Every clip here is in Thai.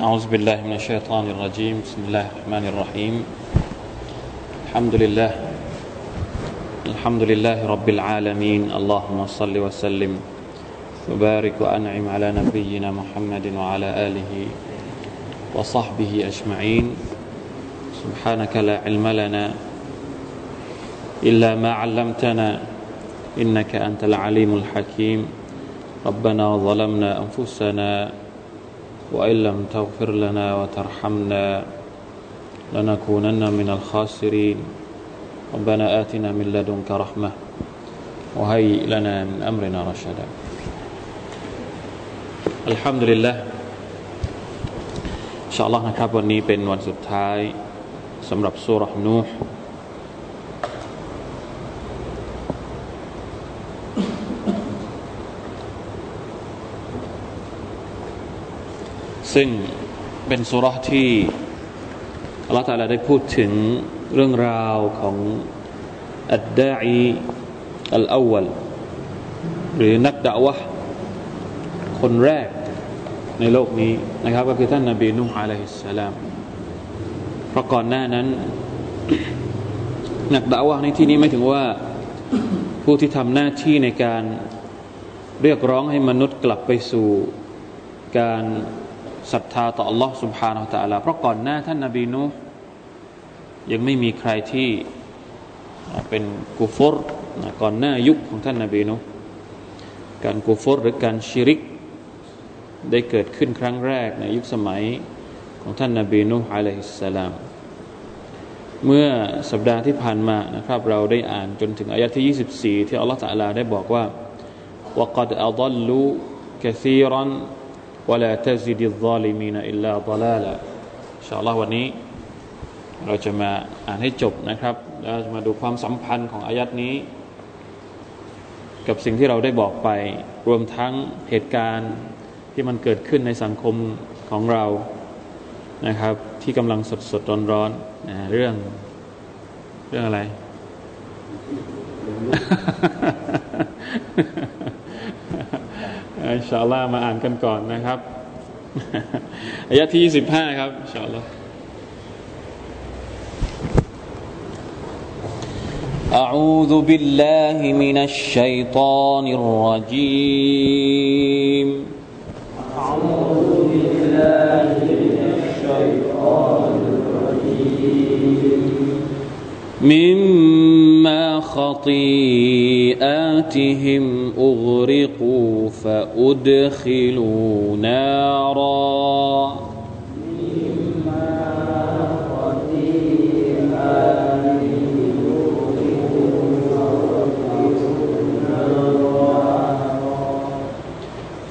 أعوذ بالله من الشيطان الرجيم. بسم الله الرحمن الرحيم. الحمد لله. الحمد لله رب العالمين. اللهم صل وسلم. وبارك وأنعم على نبينا محمد وعلى آله وصحبه أجمعين. سبحانك لا علم لنا إلا ما علمتنا. إنك أنت العليم الحكيم. ربنا ظلمنا أنفسنا وإن لم تغفر لنا وترحمنا لنكونن من الخاسرين ربنا آتنا من لدنك رحمة وهيئ لنا من أمرنا رشدا الحمد لله إن شاء الله นะครับวันนี้เป็นวันสุดท้ายสำหรับสุรนูห์ ซึ่งเป็นสุรษที่อัลลอฮฺตะลาได้พูดถึงเรื่องราวของอัดดาอีอัลอาวลหรือนักดะวะคนแรกในโลกนี้นะครับ ก็คือท่านนาบีนุฮ์อะลัยฮิสสลามเพราะก่อนหน้านั้น นักดะวะในที่นี้ไม่ถึงว่าผู้ที่ทำหน้าที่ในการเรียกร้องให้มนุษย์กลับไปสู่การ ศรัทธาต่อ Allah سبحانه และ تعالى เพราะก่อนหน้าท่านนาบีนูยังไม่มีใครที่เป็นกุฟรก่อนหน้ายุคของท่านนาบีนูการกุฟรหรือการชิริก ได้เกิดขึ้นครั้งแรกในยุคสมัยของท่านนาบีนูอะลัยฮิสสลาม เมื่อสัปดาห์ที่ผ่านมานะครับ เราได้อ่านจนถึงอายะที่ 24 ที่อัลลอฮฺตะลาได้บอกว่า وقد أضلوا كثيرا ولا تزد الظالمين إلا ضلالا อินชาอัลลอฮ์วันนี้ เราจะมาอ่านให้จบนะครับ แล้วจะมาดูความสัมพันธ์ของอายัดนี้ กับสิ่งที่เราได้บอกไป รวมทั้งเหตุการณ์ที่มันเกิดขึ้นในสังคมของเรานะครับ ที่กำลังสดสดร้อนร้อนเรื่อง เรื่องอะไร อินชาอัลลอฮ์มาอ่านกันก่อนนะครับอายะที่25ครับอินชาอัลลอฮ์ أعوذ بالله من الشيطان الرجيم أعوذ بالله من الشيطان الرجيم مما خطيئاتهم أغرقوا فأدخلوا نارا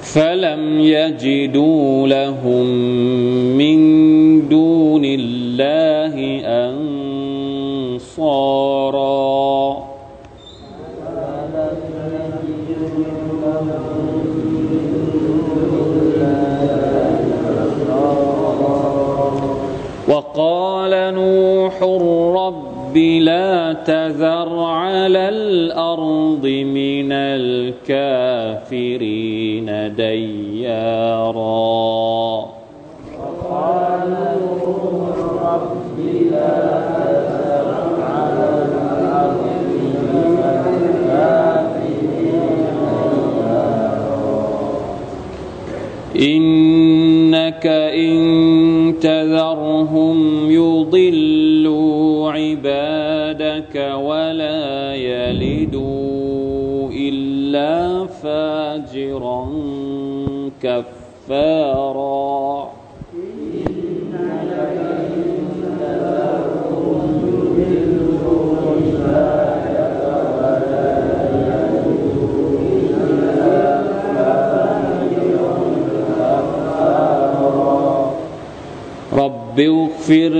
فلم يجدوا لهم من دون الله أنصارا وقال نوح رب لا تذر على الأرض من الكافرين ديارا. نوح رب لا تذر على الأرض من الكافرين إنك إن تذرهم يضلوا عبادك ولا يلدوا إلا فاجرا كفارا واغفر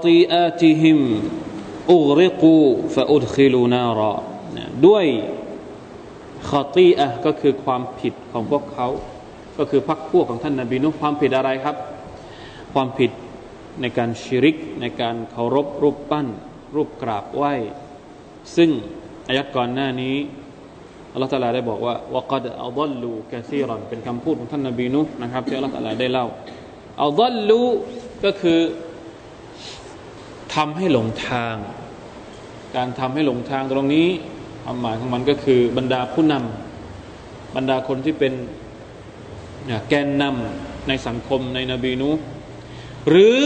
خطيئاتهم أغرقوا فأدخلوا نارا ด้วยขอตีอะก็คือความผิดของพวกเขา ก็คือพักพวกของท่านนาบีนุความผิดอะไรครับ ความผิดในการชิริกในการเคารพรูปปั้น รูปกราบไหว้ ซึ่งอายัดก่อนหน้านี้อัลลอฮฺตาลาได้บอกว่าวกัดอัลลลูกะซีรันเป็นคำพูดของท่านนาบีนุนะครับที่อัลลอฮฺตาลาได้เล่าอัลลลูก็คือ ทำให้หลงทาง การทำให้หลงทางตรงนี้ความหมายของมันก็คือบรรดาผู้นำบรรดาคนที่เป็นแกนนำในสังคมในนบีนูหรือ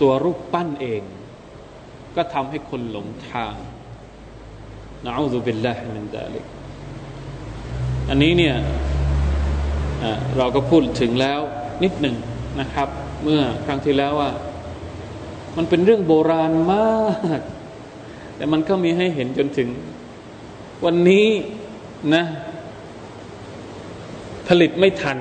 ตัวรูปปั้นเอง ก็ทำให้คนหลงทางนะอูซุบิลลาฮิมินดาลิกอันนี้เนี่ยเราก็พูดถึงแล้วนิดหนึ่งนะครับ เมื่อครั้งที่แล้วว่า มันเป็นเรื่องโบราณมาก แต่มันก็มีให้เห็นจนถึง วันนี้นะ ผลิตไม่ทัน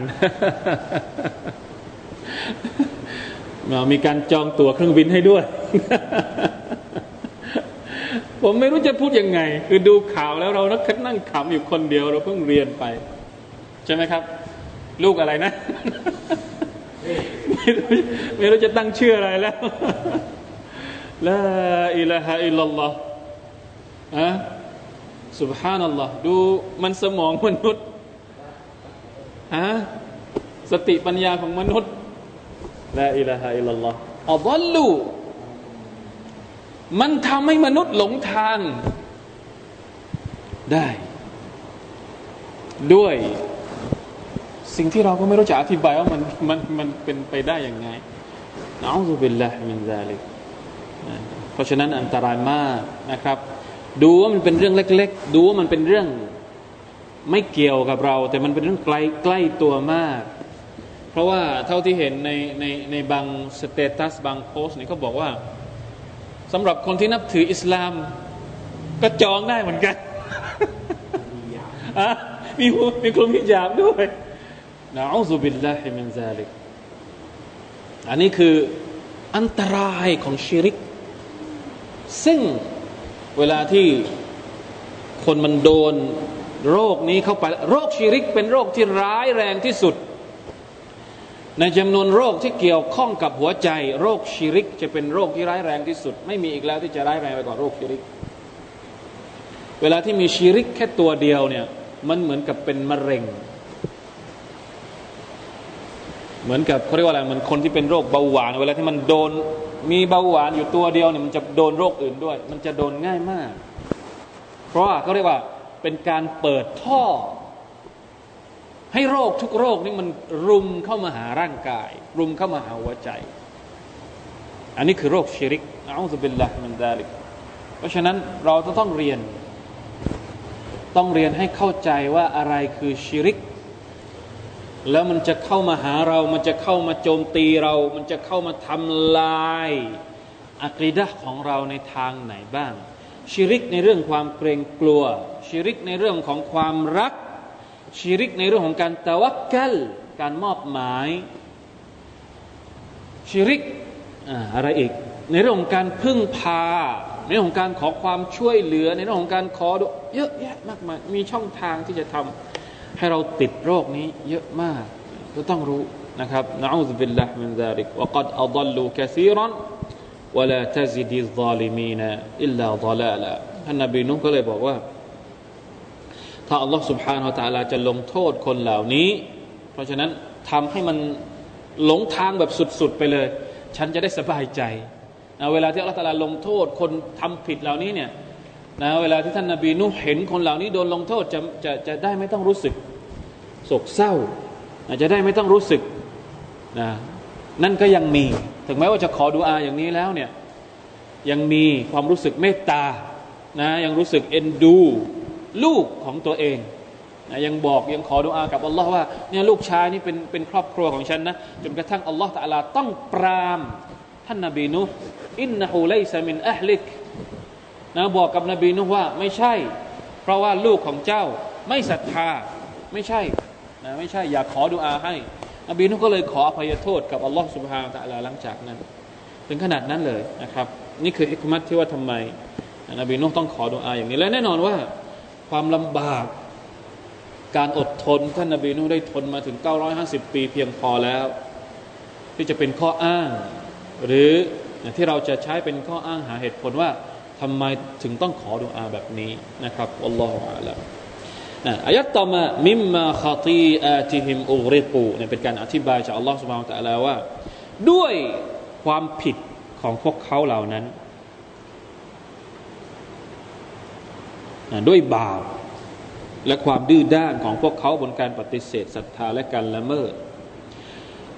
มีการจองตั๋วเครื่องบินให้ด้วย ผมไม่รู้จะพูดยังไง คือดูข่าวแล้วเรานักนั่งขำอยู่คนเดียว เราเพิ่งเรียนไป ใช่ไหมครับ ลูกอะไรนะ ไม่รู้ไม่รู้จะตั้งชื่ออะไรแล้วลาอิลาฮะอิลลัลลอฮ์อะสุบฮานัลลอฮ์ดูมันสมองมนุษย์ฮะสติปัญญาของมนุษย์ละอิละฮะอิลลัลลอฮ์อัลลลูมันทำให้มนุษย์หลงทางได้ ด้วย สิ่งที่เราก็ไม่รู้จะอธิบายว่ามันมันมันเป็นไปได้อย่างไงนะอูซุบิลลาฮิมินซาลิกเพราะฉะนั้นอันตรายมากนะครับ ดูว่ามันเป็นเรื่องเล็ก ๆ ดูว่ามันเป็นเรื่องไม่เกี่ยวกับเรา แต่มันเป็นเรื่องไกลใกล้ตัวมาก เพราะว่าเท่าที่เห็นในในในบาง status บางโพสต์นี่เขาบอกว่าสำหรับคนที่นับถืออิสลาม ก็จองได้เหมือนกันมีมีคลุมฮิญาบด้วย نعوذ بالله من ذلكอันนี้คืออันตรายของชิริก ซึ่งเวลาที่คนมันโดนโรคนี้เข้าไป โรคชีริกเป็นโรคที่ร้ายแรงที่สุด ในจำนวนโรคที่เกี่ยวข้องกับหัวใจ โรคชีริก จะเป็นโรคที่ร้ายแรงที่สุด ไม่มีอีกแล้วที่จะร้ายแรงไปกว่าโรคชีริก เวลาที่มีชีริกแค่ตัวเดียวเนี่ยมันเหมือนกับเป็นมะเร็ง เหมือนกับเขาเรียกว่าอะไรเหมือนคนที่เป็นโรคเบาหวานเวลาที่มันโดนมีเบาหวานอยู่ตัวเดียวเนี่ยมันจะโดนโรคอื่นด้วย มันจะโดนง่ายมาก เพราะว่าเขาเรียกว่าเป็นการเปิดท่อ ให้โรคทุกโรคนี่มันรุมเข้ามาหาร่างกาย รุมเข้ามาหาหัวใจ อันนี้คือโรคชิริกอัลลอฮฺบิลละมันดาลิกเพราะฉะนั้นเราต้องเรียน ต้องเรียนให้เข้าใจว่าอะไรคือชิริก แล้วมันจะเข้ามาหาเรา มันจะเข้ามาโจมตีเรา มันจะเข้ามาทำลายอัคดะของเราในทางไหนบ้าง ชิริกในเรื่องความเกรงกลัว ชิริกในเรื่องของความรัก ชิริกในเรื่องของการตะวักกัลการมอบหมาย ชิริกอะไรอีก ในเรื่องของการพึ่งพา ในเรื่องของการขอความช่วยเหลือ ในเรื่องของการขอเยอะแยะมากมาย มีช่องทางที่จะทำ ให้เราติดโรคนี้เยอะมากก็ต้องรู้นะครับนะอูซุบิลลาฮิมินซาลิกวะกัดอัฎลูกะซีรันวะลาตะซิดิซาลิมีนอิลลาฎลาลาท่านนบีนุก็เลยบอกว่า ถ้าอัลลอฮ์ سبحانه และ تعالى จะลงโทษคนเหล่านี้ เพราะฉะนั้นทำให้มันหลงทางแบบสุดๆไปเลย ฉันจะได้สบายใจนะเวลาที่อัลลอฮ์ตะลาลงโทษคนทำผิดเหล่านี้เนี่ยนะเวลาที่ท่านนาบีนุเห็นคนเหล่านี้โดนลงโทษจะจะจะได้ไม่ต้องรู้สึก โศกเศร้า อาจจะได้ไม่ต้องรู้สึกนะนั่นก็ยังมี ถึงแม้ว่าจะขอดูอาอย่างนี้แล้วเนี่ยยังมีความรู้สึกเมตตานะยังรู้สึกเอ็นดู ลูกของตัวเองนะยังบอกยังขอดุอากับอัลลอฮ์ว่าเนี่ยลูกชายนี่เป็นเป็นครอบครัวของฉันนะจนกระทั่งอัลลอฮ์ตะลาต้องปราม ท่านนบีนุอินนะฮูไลซามินอัลลิกนะบอกกับนบีนุว่าไม่ใช่ เพราะว่าลูกของเจ้าไม่ศรัทธาไม่ใช่ นะไม่ใช่อยากขอดุอาให้ นบีนุก็เลยขออภัยโทษกับอัลลอฮ์สุบฮานตะลาหลังจากนั้น ถึงขนาดนั้นเลยนะครับ นี่คือฮิกมัตที่ว่าทำไมนบีนุต้องขอดุอาอย่างนี้และแน่นอนว่าความลำบากการอดทนท่านนบีนุได้ทนมาถึง 950 ปีเพียงพอแล้ว ที่จะเป็นข้ออ้าง หรือที่เราจะใช้เป็นข้ออ้างหาเหตุผลว่าทำไมถึงต้องขอดุอาแบบนี้นะครับอัลลอฮฺอาลัม อายัดต่อมามิมมาคาตีอาติฮิมอุริกูเนี่ยเป็นการอธิบายจากอัลลอฮฺสุบฮานตะลาว่า ด้วยความผิดของพวกเขาเหล่านั้น ด้วยบาปและความดื้อด้านของพวกเขาบนการปฏิเสธศรัทธาและการละเมิด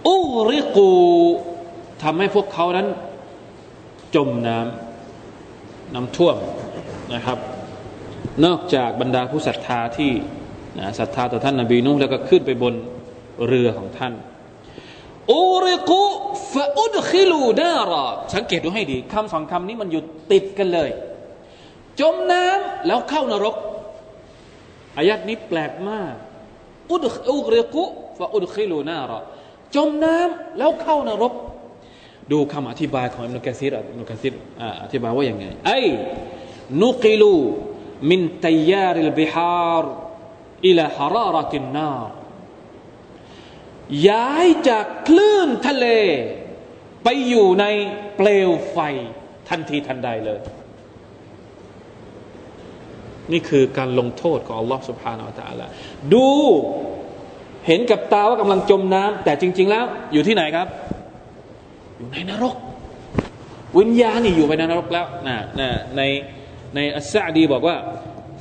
อุริกูทำให้พวกเขานั้นจมน้ำน้ำท่วมนะครับ นอกจากบรรดาผู้ศรัทธาที่ศรัทธาต่อท่านนบีนุ่แล้วก็ขึ้นไปบนเรือของท่านอุริกุฟะอุดคิลูดารอสังเกตดูให้ดีคำสองคำนี้มันอยู่ติดกันเลย จมน้ำแล้วเข้านรกอายัดนี้แปลกมากأغرقوا فأدخلوا نارا จมน้ำแล้วเข้านรก ดูคำอธิบายของอิบนุกะซีรอิบนุกะซีรอธิบายว่าอย่างไงأي نقلوا من تيار البحار إلى حرارة النار ย้ายจากคลื่นทะเล ไปอยู่ในเปลวไฟทันทีทันใดเลย นี่คือการลงโทษของอัลลอฮฺสุบฮานาอัลตะลาดูเห็นกับตาว่ากำลังจมน้ำแต่จริง ๆ แล้ว อยู่ที่ไหนครับ อยู่ในนรก วิญญาณนี่อยู่ไปในนรกแล้วนะนะใน ในอัสซาดีบอกว่า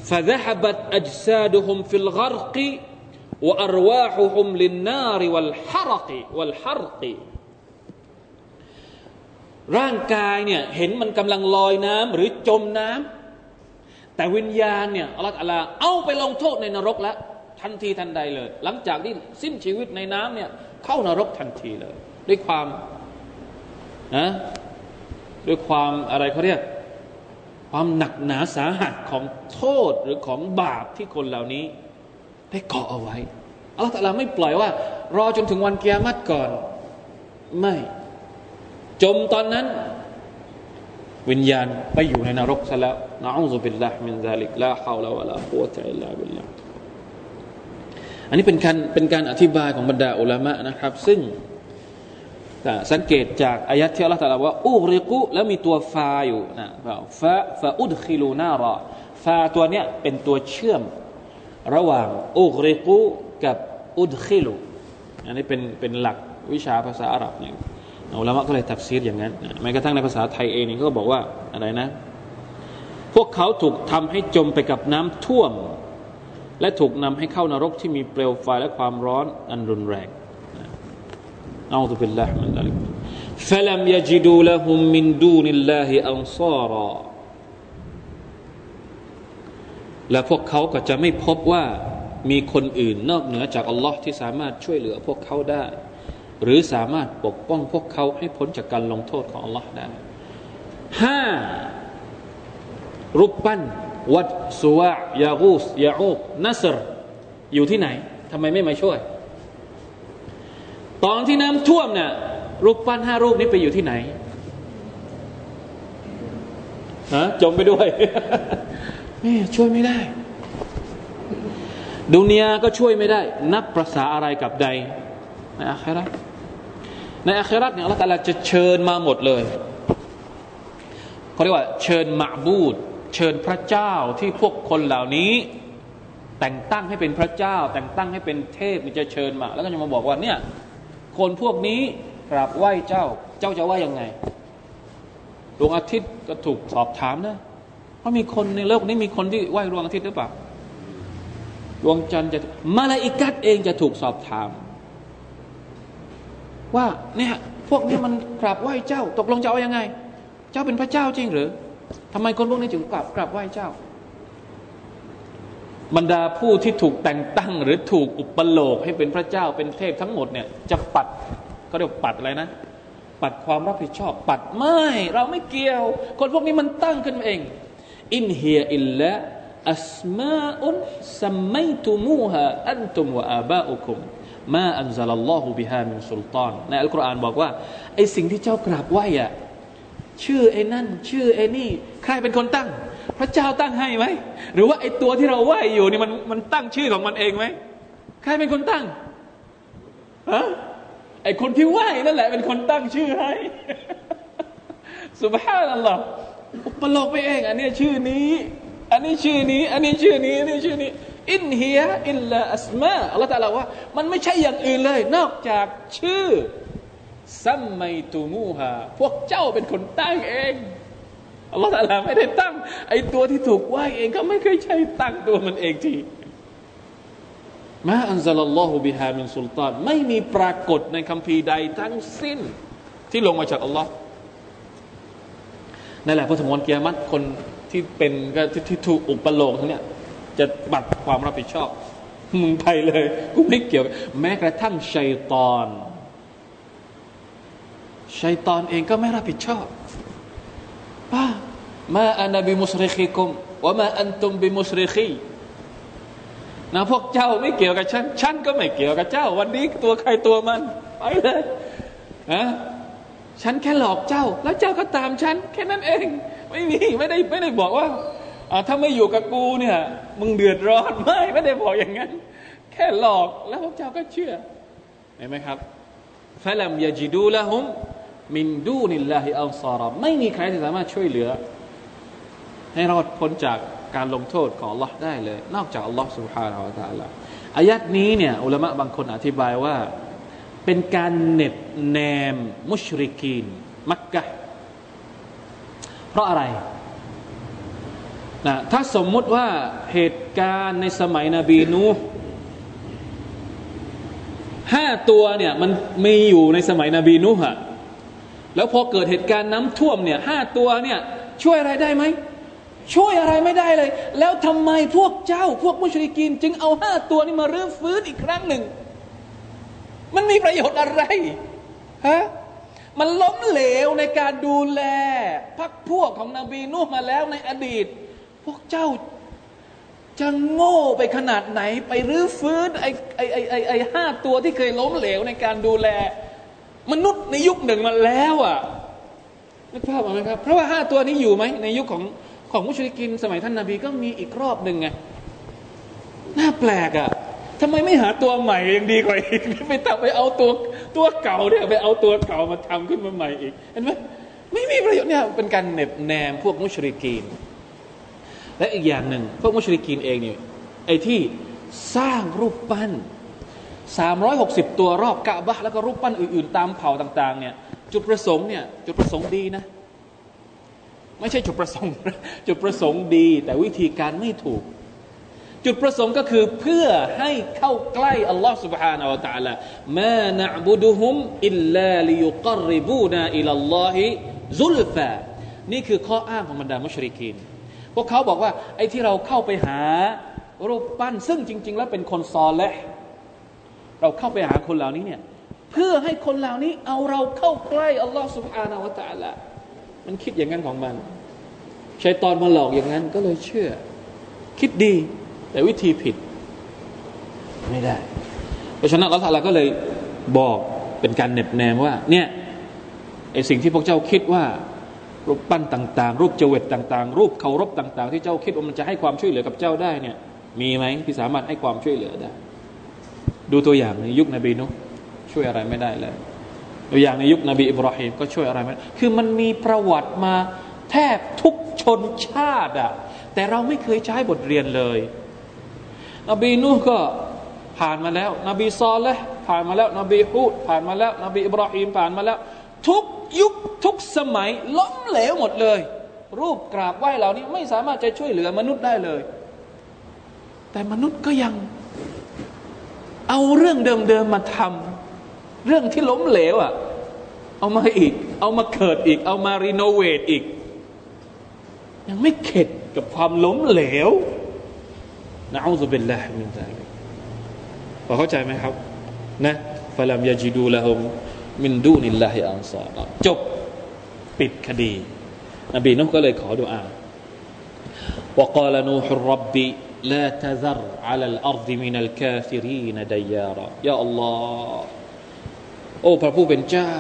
فذهبت أجسادهم في الغرق وأرواحهم للنار والحرق والحرق ร่างกายเนี่ยเห็นมันกำลังลอยน้ำหรือจมน้ำแต่วิญญาณเนี่ยอัลลอฮฺเอาไปลงโทษในนรกแล้ว ทันทีทันใดเลย หลังจากที่สิ้นชีวิตในน้ำเนี่ยเข้านรกทันทีเลย ด้วยความนะด้วยความอะไรเขาเรียก ความหนักหนาสาหัสของโทษหรือของบาปที่คนเหล่านี้ ได้ก่อเอาไว้อัลลอฮฺไม่ปล่อยว่า รอจนถึงวันเกียรติก่อน ไม่ จมตอนนั้น วิญญาณไปอยู่ในนรกซะแล้วنعوذ بالله من ذلك لا حول ولا قوة إلا بالله อันนี้เป็นการเป็นการอธิบายของบรรดาอุลามะนะครับ ซึ่ง สังเกตจากอายะฮฺที่อัลลอฮฺตรัสว่าأغرقوا แล้วมีตัวฟาอยู่นะฟา فأدخلوا نارا ฟาตัวเนี้ยเป็นตัวเชื่อมระหว่างأغرقوا กับ أدخلواอันนี้เป็นเป็นหลักวิชาภาษาอาหรับเนี่ยอุลามะก็เลยตักซีดอย่างนั้นแม้กระทั่งในภาษาไทยเองนี่ก็บอกว่าอะไรนะ พวกเขาถูกทำให้จมไปกับน้ำท่วม และถูกนำให้เข้านรกที่มีเปลวไฟและความร้อนอันรุนแรง เอาตุบิลลาฮ์มันดัลิก فلم يجدوا لهم من دون الله أنصارا และพวกเขาก็จะไม่พบว่ามีคนอื่นนอกเหนือจากอัลลอฮ์ที่สามารถช่วยเหลือพวกเขาได้หรือสามารถปกป้องพวกเขาให้พ้นจากการลงโทษของ Allah ได้ห้ารูปปั้นวัดสุวะยากูสยาอูบนัสรอยู่ที่ไหนทำไมไม่มาช่วย ตอนที่น้ำท่วมเนี่ยรูปปั้นห้ารูปนี้ไปอยู่ที่ไหนฮะจมไปด้วยไม่ช่วยไม่ได้ ดุนยาก็ช่วยไม่ได้ นับประษาอะไรกับใดในอาคราในอาคราเนี่ยอัลลอฮฺจะเชิญมาหมดเลยเขาเรียกว่า เชิญมาบูดเชิญพระเจ้าที่พวกคนเหล่านี้ แต่งตั้งให้เป็นพระเจ้า แต่งตั้งให้เป็นเทพมันจะเชิญมา แล้วก็จะมาบอกว่าเนี่ย คนพวกนี้กราบไหว้เจ้า เจ้าจะว่ายังไงดวงอาทิตย์ก็ถูกสอบถามนะว่าะมีคนในโลกนี้มีคนที่ไหว้ดวงอาทิตย์หรือเปล่าดวงจันทร์จะมาลาอิกัดเองจะถูกสอบถาม ว่าเนี่ยพวกนี้มันกราบไหว้เจ้า ตกลงจะเอาอยัางไง เจ้าเป็นพระเจ้าจริงหรือทำไมคนพวกนี้จึงกราบกราบไหว้เจ้า บรรดาผู้ที่ถูกแต่งตั้ง หรือถูกอุปโลกให้เป็นพระเจ้าเป็นเทพทั้งหมดเนี่ยจะปัดเขาเรียกปัดอะไรนะ ปัดความรับผิดชอบ ปัดไม่ เราไม่เกี่ยว คนพวกนี้มันตั้งขึ้นมาเอง อินเฮียอิลละอัสมาอุนสัมไมตุมูฮะอันตุมวะอาบาอุคุมมาอันซัลลัลลอฮุบิฮามินสุลตานในอัลกุรอานบอกว่าไอสิ่งที่เจ้ากราบไหว้อะชื่อไอ้นั่น ชื่อไอ้นี่ ใครเป็นคนตั้ง พระเจ้าตั้งให้ไหม หรือว่าไอ้ตัวที่เราไหว้อยู่นี่มันมันตั้งชื่อของมันเองไหม ใครเป็นคนตั้งฮะไอ้คนที่ไหว้นั่นแหละเป็นคนตั้งชื่อให้ สุบฮานัลลอฮ์อุปโลกไปเอง อันนี้ชื่อนี้ อันนี้ชื่อนี้ อันนี้ชื่อนี้ อันนี้ชื่อนี้ อินเฮียอิลลาอัสมาอัลลอฮฺตาลาว่า มันไม่ใช่อย่างอื่นเลย นอกจากชื่อซัมไมตูมูฮาพวกเจ้าเป็นคนตั้งเอง อัลลอฮฺตาลาไม่ได้ตั้ง ไอตัวที่ถูกไหวเองก็ไม่เคยใช่ตั้งตัวมันเองทีมาอันซัลลัลลอฮุบิฮามินสุลตานไม่มีปรากฏในคัมภีร์ใดทั้งสิ้น ที่ลงมาจากอัลลอฮ์นั่นแหละพอถึงวันเกียรติคนที่เป็นก็ที่ถูกอุปโลกทั้งเนี้ยจะบัดความรับผิดชอบมึงไปเลยกูไม่เกี่ยว แม้กระทั่งชัยตอนชัยตอนเองก็ไม่รับผิดชอบ ป้ามาอานาบิมุสริคีกุมว่ามาอันตุมบิมุสริคีนะพวกเจ้าไม่เกี่ยวกับฉัน ฉันก็ไม่เกี่ยวกับเจ้า วันนี้ตัวใครตัวมัน ไปเลยนะฉันแค่หลอกเจ้า แล้วเจ้าก็ตามฉัน แค่นั้นเอง ไม่มีไม่ได้ไม่ได้บอกว่าถ้าไม่อยู่กับกูเนี่ย มึงเดือดร้อนไม่ไม่ได้บอกอย่างนั้น แค่หลอกแล้วพระเจ้าก็เชื่อเห็นไหมครับฟะลัมยาจิดูละหุม มินดูนิลลาฮิอัลซาระไม่มีใครที่สามารถช่วยเหลือ ให้รอดพ้นจากการลงโทษของ Allah ได้เลย นอกจาก Allah سبحانه และ تعالى อายัดนี้เนี่ยอุลามะบางคนอธิบายว่า เป็นการเน็บแนมมุชริกีน มักกะเพราะอะไรนะถ้าสมมุติว่าเหตุการณ์ในสมัยนบีนูห้าตัวเนี่ยมันมีอยู่ในสมัยนบีนูฮะ แล้วพอเกิดเหตุการณ์น้ำท่วมเนี่ยห้าตัวเนี่ยช่วยอะไรได้ไหมช่วยอะไรไม่ได้เลย แล้วทำไมพวกเจ้า พวกมุชริกิน จึงเอาห้าตัวนี้มารื่อฟื้นอีกครั้งหนึ่ง มันมีประโยชน์อะไรฮะมันล้มเหลวในการดูแลพักพวกของนบีนูมาแล้วในอดีต พวกเจ้าจะโง่ไปขนาดไหน ไปรื้อฟื้นไอ้ไอ้ไอ้ไอ้ห้าตัวที่เคยล้มเหลวในการดูแล มนุษย์ในยุคหนึ่งมาแล้วอะนึกภาพออกไหมครับ เพราะว่าห้าตัวนี้อยู่ไหมในยุคของของมุชลิกิน สมัยท่านนาบีก็มีอีกรอบหนึ่งไงน่าแปลกอะทำไมไม่หาตัวใหม่ยังดีกว่าอีกไปทำไปเอาตัวตัวเก่าเนี่ยไปเอาตัวเก่ามาทำขึ้นมาใหม่อีกเห็นไหมไม่มีประโยชน์เนี่ยเป็นการเน็บแนมพวกมุชริกีน และอีกอย่างหนึ่งพวกมุชริกีนเองเนี่ยไอ้ที่สร้างรูปปั้น 360 ตัวรอบกะบะแล้วก็รูปปั้นอื่นๆ ตามเผ่าต่างๆเนี่ยจุดประสงค์เนี่ยจุดประสงค์ดีนะ ไม่ใช่จุดประสงค์จุดประสงค์ดี แต่วิธีการไม่ถูก จุดประสงค์ก็คือเพื่อให้เข้าใกล้อัลลอฮ์ سبحانه และ تعالى มานะบุดุฮุมอิลลาลิยุกริบูนาอิลลัลลอฮิซุลฟานี่คือข้ออ้างของบรรดามุชริกีนพวกเขาบอกว่าไอ้ที่เราเข้าไปหารูปปั้น ซึ่งจริง ๆ แล้วเป็นคนซอและ เราเข้าไปหาคนเหล่านี้เนี่ยเพื่อให้คนเหล่านี้เอาเราเข้าใกล้อัลลอฮ์สุบฮานาวตาละมันคิดอย่างนั้นของมันใช้ตอนมาหลอกอย่างนั้นก็เลยเชื่อ คิดดี แต่วิธีผิด ไม่ได้ เพราะฉะนั้นอัลลอฮ์ก็เลยบอกเป็นการเน็บแนมว่า เนี่ยไอสิ่งที่พวกเจ้าคิดว่ารูปปั้นต่างๆ รูปเจวิตต่าง ๆ รูปเคารพต่าง ๆ ที่เจ้าคิดว่ามันจะให้ความช่วยเหลือกับเจ้าได้เนี่ย มีไหมที่สามารถให้ความช่วยเหลือได้ ดูตัวอย่างในยุคนบีนุช่วยอะไรไม่ได้เลยตัวอย่างในยุคนบีอิบราฮิมก็ช่วยอะไรไม่ได้คือมันมีประวัติมาแทบทุกชนชาติอะแต่เราไม่เคยใช้บทเรียนเลย นบีนูก็ผ่านมาแล้ว นบีซอลและผ่านมาแล้ว นบีฮูดผ่านมาแล้ว นบีอิบราฮิมผ่านมาแล้ว ทุกยุคทุกสมัยล้มเหลวหมดเลย รูปกราบไหว้เหล่านี้ไม่สามารถจะช่วยเหลือมนุษย์ได้เลย แต่มนุษย์ก็ยัง เอาเรื่องเดิมๆมาทำเรื่องที่ล้มเหลวอะ่ะเอามาอีก เอามาเกิดอีก เอามารีโนเวทอีก ยังไม่เข็ดกับความล้มเหลว นะอูซุบิลลาฮิมินซาลิกพอเข้าใจไหมครับนะฟะลัมยาจิดูละฮุมมินดูนิลลาฮิอันซาจบปิดคดี นบีนุก็เลยขอดุอา وقال نوح رب لا تذر على الأرض من الكافرين ديارا يا الله โอ้พระผู้เป็นเจ้า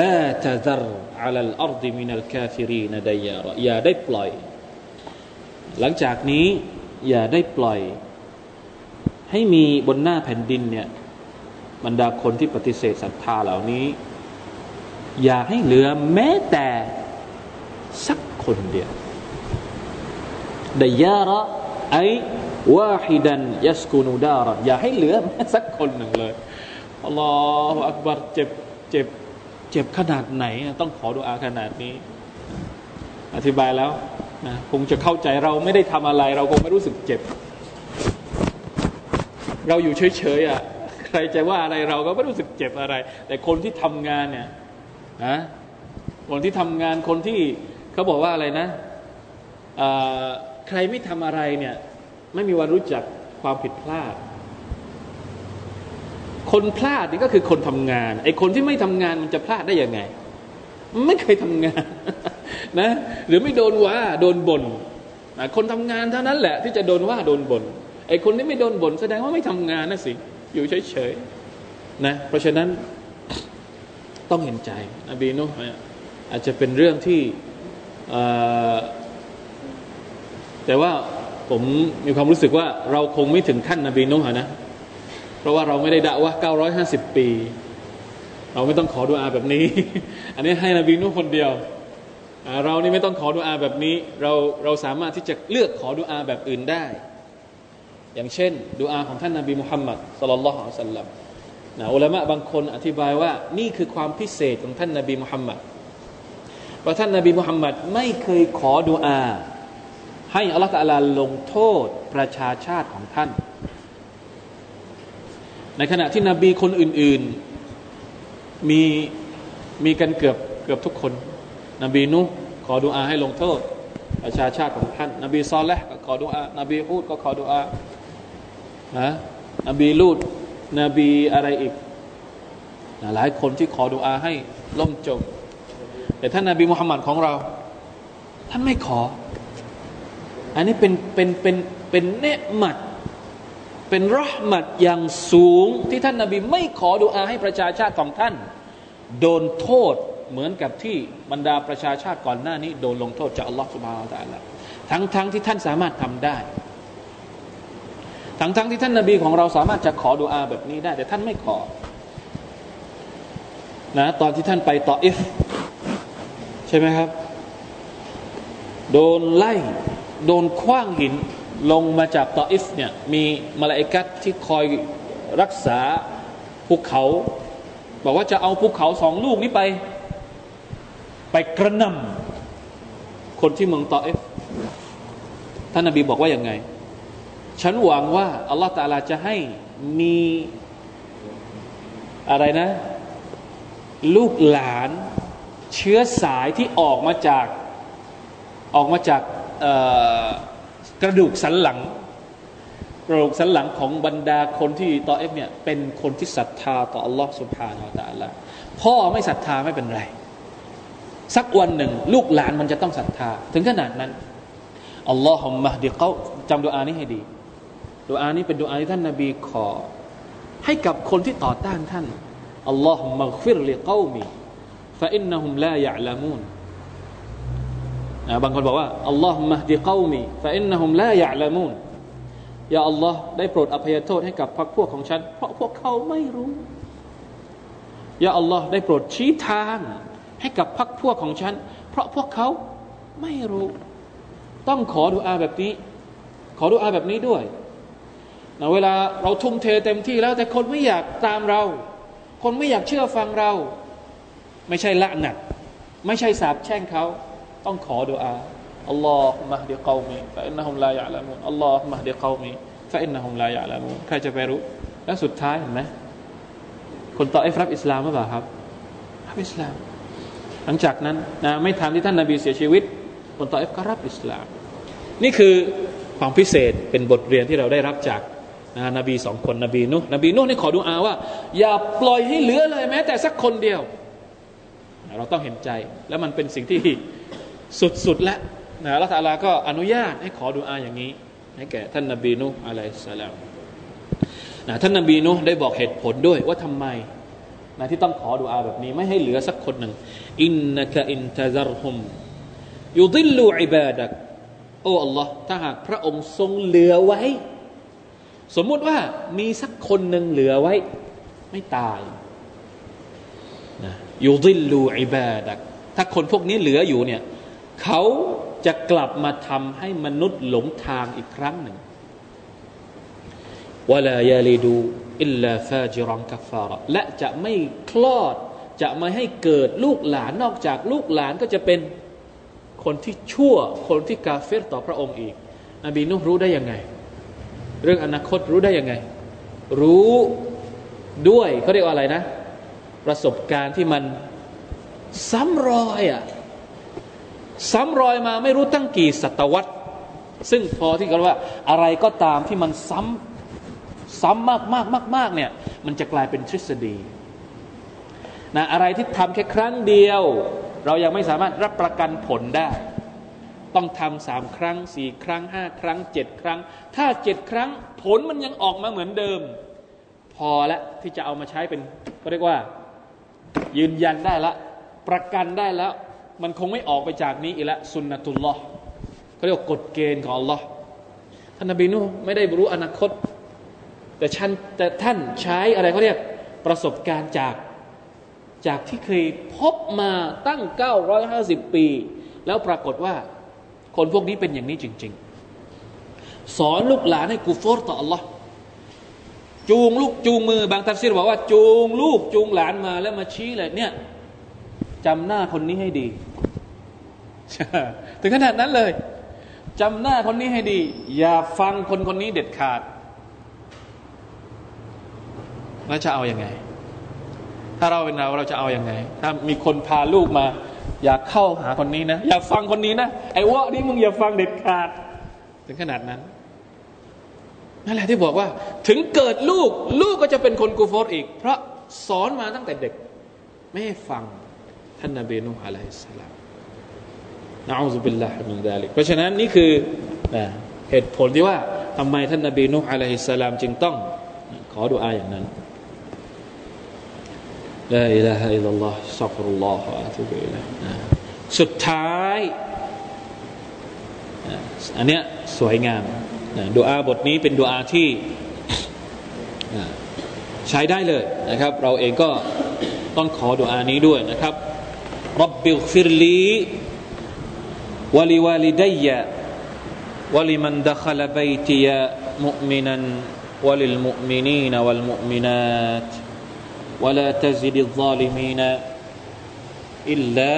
لا تذر على الأرض من الكافرين ديارا อย่าได้ปล่อย หลังจากนี้ อย่าได้ปล่อย ให้มีบนหน้าแผ่นดินเนี่ยบรรดาคนที่ปฏิเสธศรัทธาเหล่านี้ อย่าให้เหลือแม้แต่สักคนเดียวดยาระ ไอวาฮิดันยัสกุนูดาระอย่าให้เหลือแม้สักคนหนึ่งเลยอัลลอฮฺอักบัรเจ็บเจ็บเจ็บขนาดไหน ต้องขอดุอาขนาดนี้ อธิบายแล้วนะคงจะเข้าใจเราไม่ได้ทำอะไร เราคงไม่รู้สึกเจ็บ เราอยู่เฉยๆอะใครจะว่าอะไรเราก็ไม่รู้สึกเจ็บอะไร แต่คนที่ทำงานเนี่ยนะคนที่ทำงานคนที่เขาบอกว่าอะไรนะ ใครไม่ทำอะไรเนี่ย ไม่มีวันรู้จักความผิดพลาด คนพลาดนี่ก็คือคนทำงาน ไอ้คนที่ไม่ทำงานมันจะพลาดได้ยังไง ไม่เคยทำงานนะ หรือไม่โดนว่าโดนบน่นคนทำงานเท่านั้นแหละ ที่จะโดนว่าโดนบน่นไอ้คนที่ไม่โดนบน่นแสดงว่าไม่ทำงานนะสิ อยู่เฉยๆนะ เพราะฉะนั้นต้องเห็นใจนบีนุอาจจะเป็นเรื่องที่ แต่ว่าผมมีความรู้สึกว่าเราคงไม่ถึงขั้นนบีนุฮ์นะ เพราะว่าเราไม่ได้ด่าว่า 950 ปี เราไม่ต้องขอดุอาแบบนี้ อันนี้ให้นบีนุฮ์คนเดียว เรานี่ไม่ต้องขอดุอาแบบนี้ เราเราสามารถที่จะเลือกขอดุอาแบบอื่นได้ อย่างเช่นดุอาของท่านนบีมุฮัมมัดสลลัลลอฮุอะลัยฮิสัลลัมนะอุลามะบางคนอธิบายว่านี่คือความพิเศษของท่านนบีมุฮัมมัดว่าท่านนบีมุฮัมมัดไม่เคยขอดุอา ให้อัลลอฮฺตะลาลงโทษประชาชาติของท่าน ในขณะที่นบีคนอื่น ๆ มีมีกันเกือบเกือบทุกคน นบีนุขอดุอาให้ลงโทษ ประชาชาติของท่าน นบีซอลและก็ขอดุอานบีฮูดก็ขอดุอานะนบีลูดนบีอะไรอีกหลายคนที่ขอดุอาให้ล่มจม แต่ท่านนบีมุฮัมมัดของเรา ท่านไม่ขอ อันนี้เป็นเป็นเป็นเป็นเนืมัด เป็นรหมัดอย่างสูงที่ท่านนาบีไม่ขอดุอาให้ประชาชาติของท่าน โดนโทษเหมือนกับที่บรรดาประชาชาติก่อนหน้านี้ โดนลงโทษจากอัลลอฮฺสุบฮานตะละทั้งทั้งที่ท่านสามารถทำได้ ทั้งทั้งที่ท่านนาบีของเราสามารถจะขอดุอาแบบนี้ได้ แต่ท่านไม่ขอนะตอนที่ท่านไปต่ออิฟใช่ไหมครับ โดนไล่ โดนคว้างหินลงมาจากตออิฟเนี่ยมีมาลาอิกัดที่คอยรักษาภูเขา บอกว่าจะเอาภูเขาสองลูกนี้ไป ไปกระนำคนที่เมืองตออิฟท่านนบีบอกว่าอย่างไง ฉันหวังว่าอัลลอฮฺตาลาจะให้มีอะไรนะ ลูกหลานเชื้อสายที่ออกมาจากออกมาจาก กระดูกสันหลังกระดูกสันหลังของบรรดาคนที่ต่อเอฟเนี่ยเป็นคนที่ศรัทธาต่ออัลลอฮ์สุบฮานาอัลลอฮ์พ่อไม่ศรัทธาไม่เป็นไร สักวันหนึ่ง ลูกหลานมันจะต้องศรัทธา ถึงขนาดนั้นاللهم اهد เขาจำดูอานี้ให้ดีดูอานี้เป็นดูอาที่ท่านนาบีขอ ให้กับคนที่ต่อต้านท่านاللهم اغفر لقومي فإنهم لا يعلمون บางคนบอกว่าاللهم اهد قومي فإنهم لا يعلمون يا اللهได้โปรดอภัยโทษให้กับพรรคพวกของฉัน เพราะพวกเขาไม่รู้يا اللهได้โปรดชี้ทางให้กับพรรคพวกของฉัน เพราะพวกเขาไม่รู้ ต้องขอดุอาแบบนี้ ขอดุอาแบบนี้ด้วยนะเวลาเราทุ่มเทเต็มที่แล้ว แต่คนไม่อยากตามเรา คนไม่อยากเชื่อฟังเรา ไม่ใช่ละหนัก ไม่ใช่สาบแช่งเขา ต้องขอดุอาอัลลอฮ์มะฮดิกาวมีฟะอินนะฮุมลายะละมูนอัลลอฮ์มะฮดิกาวมีฟะอินนะฮุมลายะละมูนใครจะไปรู้ แล้วสุดท้ายเห็นไหมคนต่อไอ้รับอิสลามหรือเปล่าครับรับอิสลาม หลังจากนั้นนะไม่ทันที่ท่านนาบีเสียชีวิต คนต่อไอ้ก็รับอิสลาม นี่คือความพิเศษเป็นบทเรียนที่เราได้รับจากนบีสองคนนบีนุนบีนุนี่ขอดูอาว่า อย่าปล่อยให้เหลือเลยแม้แต่สักคนเดียว เราต้องเห็นใจ แล้วมันเป็นสิ่งที่ สุดๆแล้วนะละตัลาก็อนุญาตให้ขอดูอาอย่างนี้ ให้แก่ท่านนบีนุอะลัยสลามนะท่านนบีนุได้บอกเหตุผลด้วยว่าทำไมนะที่ต้องขอดูอาแบบนี้ ไม่ให้เหลือสักคนหนึ่งอินนักอินทะซรฮุมยุดิลลูอิบาดักโอ้ Allah ถ้าหากพระองค์ทรงเหลือไว้ สมมุติว่ามีสักคนหนึ่งเหลือไว้ ไม่ตายนะยุดิลลูอิบาดักถ้าคนพวกนี้เหลืออยู่เนี่ย เขาจะกลับมาทำให้มนุษย์หลงทางอีกครั้งหนึ่งวลายาลีดูอิลลาฟาจิรังกัฟาระและจะไม่คลอด จะไม่ให้เกิดลูกหลานนอกจากลูกหลานก็จะเป็นคนที่ชั่วคนที่กาเฟรต่อพระองค์อีก นบีนุรู้ได้ยังไง เรื่องอนาคตรู้ได้ยังไง รู้ด้วยเขาเรียกว่าอะไรนะ ประสบการณ์ที่มันซ้ำรอยอะ่ะ ซ้ำรอยมาไม่รู้ตั้งกี่ศตวรรษ ซึ่งพอที่เขาว่าอะไรก็ตามที่มันซ้ำซ้ำมากมากมากมากเนี่ยมันจะกลายเป็นทฤษฎีนะอะไรที่ทำแค่ครั้งเดียว เรายังไม่สามารถรับประกันผลได้ ต้องทำสามครั้งสี่ครั้งห้าครั้งเจ็ดครั้ง ถ้าเจ็ดครั้งผลมันยังออกมาเหมือนเดิม พอแล้วที่จะเอามาใช้เป็นก็เรียกว่า ยืนยันได้ละ ประกันได้แล้ว มันคงไม่ออกไปจากนี้อีกแล้วสุนนะตุลลอฮ์เขาเรียกกฎเกณฑ์ของ Allah ท่านนบีนูไม่ได้รู้อนาคต แต่ท่านแต่ท่านใช้อะไรเขาเรียกประสบการณ์จากจากที่เคยพบมาตั้ง 950 ปี แล้วปรากฏว่า คนพวกนี้เป็นอย่างนี้จริง ๆ สอนลูกหลานให้กูฟอร์ต่อ Allah จูงลูกจูงมือบางทัฟซีรบอกว่า จูงลูกจูงหลานมาแล้วมาชี้เลยเนี่ย จำหน้าคนนี้ให้ดี ถึงขนาดนั้นเลยจำหน้าคนนี้ให้ดี อย่าฟังคนคนนี้เด็ดขาด แล้วจะเอาอยัางไง ถ้าเราเป็นเราเราจะเอาอยัางไง ถ้ามีคนพาลูกมา อยากเข้าหาคนนี้นะ อย่าฟังคนนี้นะไอ้วะนี่มึงอย่าฟังเด็ดขาด ถึงขนาดนั้นนั่นแหละที่บอกว่า ถึงเกิดลูก ลูกก็จะเป็นคนกูฟอร์อีก เพราะสอนมาตั้งแต่เด็ก ไม่ให้ฟัง ท่านนบีนูฮ์عليه السلام نعوذ بالله من ذلك เพราะฉะนั้นนี่คือเหตุผลที่ว่าทำไมท่านนบีนูฮ์عليه السلام จึงต้องขอดุอาอย่างนั้นلا إله إلا الله أستغفر الله وأتوب إليه สุดท้ายอันเนี้ยสวยงามดุอาบทนี้เป็นดุอาที่ใช้ได้เลยนะครับ เราเองก็ต้องขอดุอานี้ด้วยนะครับ رب اغفر لي ولوالدي ولمن دخل بيتي مؤمنا وللمؤمنين والمؤمنات ولا تزد الظالمين إلا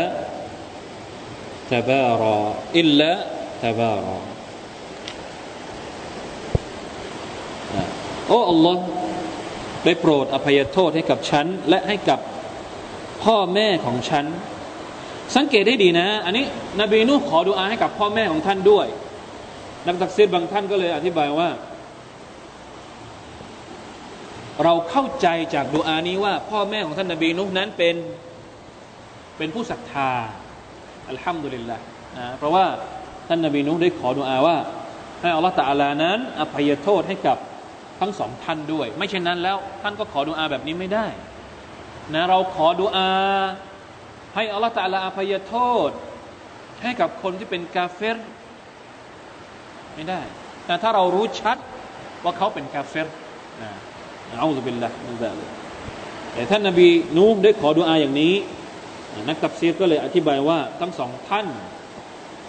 تبارا إلا تبارا โอ้ Allah ได้โปรดอภัยโทษให้กับฉันและให้กับพ่อแม่ของฉัน สังเกตได้ดีนะ อันนี้ นบีนูขอดุอาให้กับพ่อแม่ของท่านด้วย นักตักซีดบางท่านก็เลยอธิบายว่า เราเข้าใจจากดุอานี้ว่า พ่อแม่ของท่านนบีนุนั้นเป็นเป็นผู้ศรัทธาอัลฮัมดุลิลละนะเพราะว่าท่านนบีนุได้ขอดุอาว่า ให้อัลลอฮฺตะอาลานั้น อภัยโทษให้กับทั้งสองท่านด้วย ไม่เช่นนั้นแล้วท่านก็ขอดุอาแบบนี้ไม่ได้นะเราขอดุอา ให้อัลลอฮฺตาลาอภัยโทษ ให้กับคนที่เป็นกาเฟรไม่ได้ แต่ถ้าเรารู้ชัดว่าเขาเป็นกาเฟรนะเอาสุบินละนั่นแหละแต่ท่านนบีนูได้ขอดุอาอย่างนี้ นักตับซีรก็เลยอธิบายว่าทั้งสองท่าน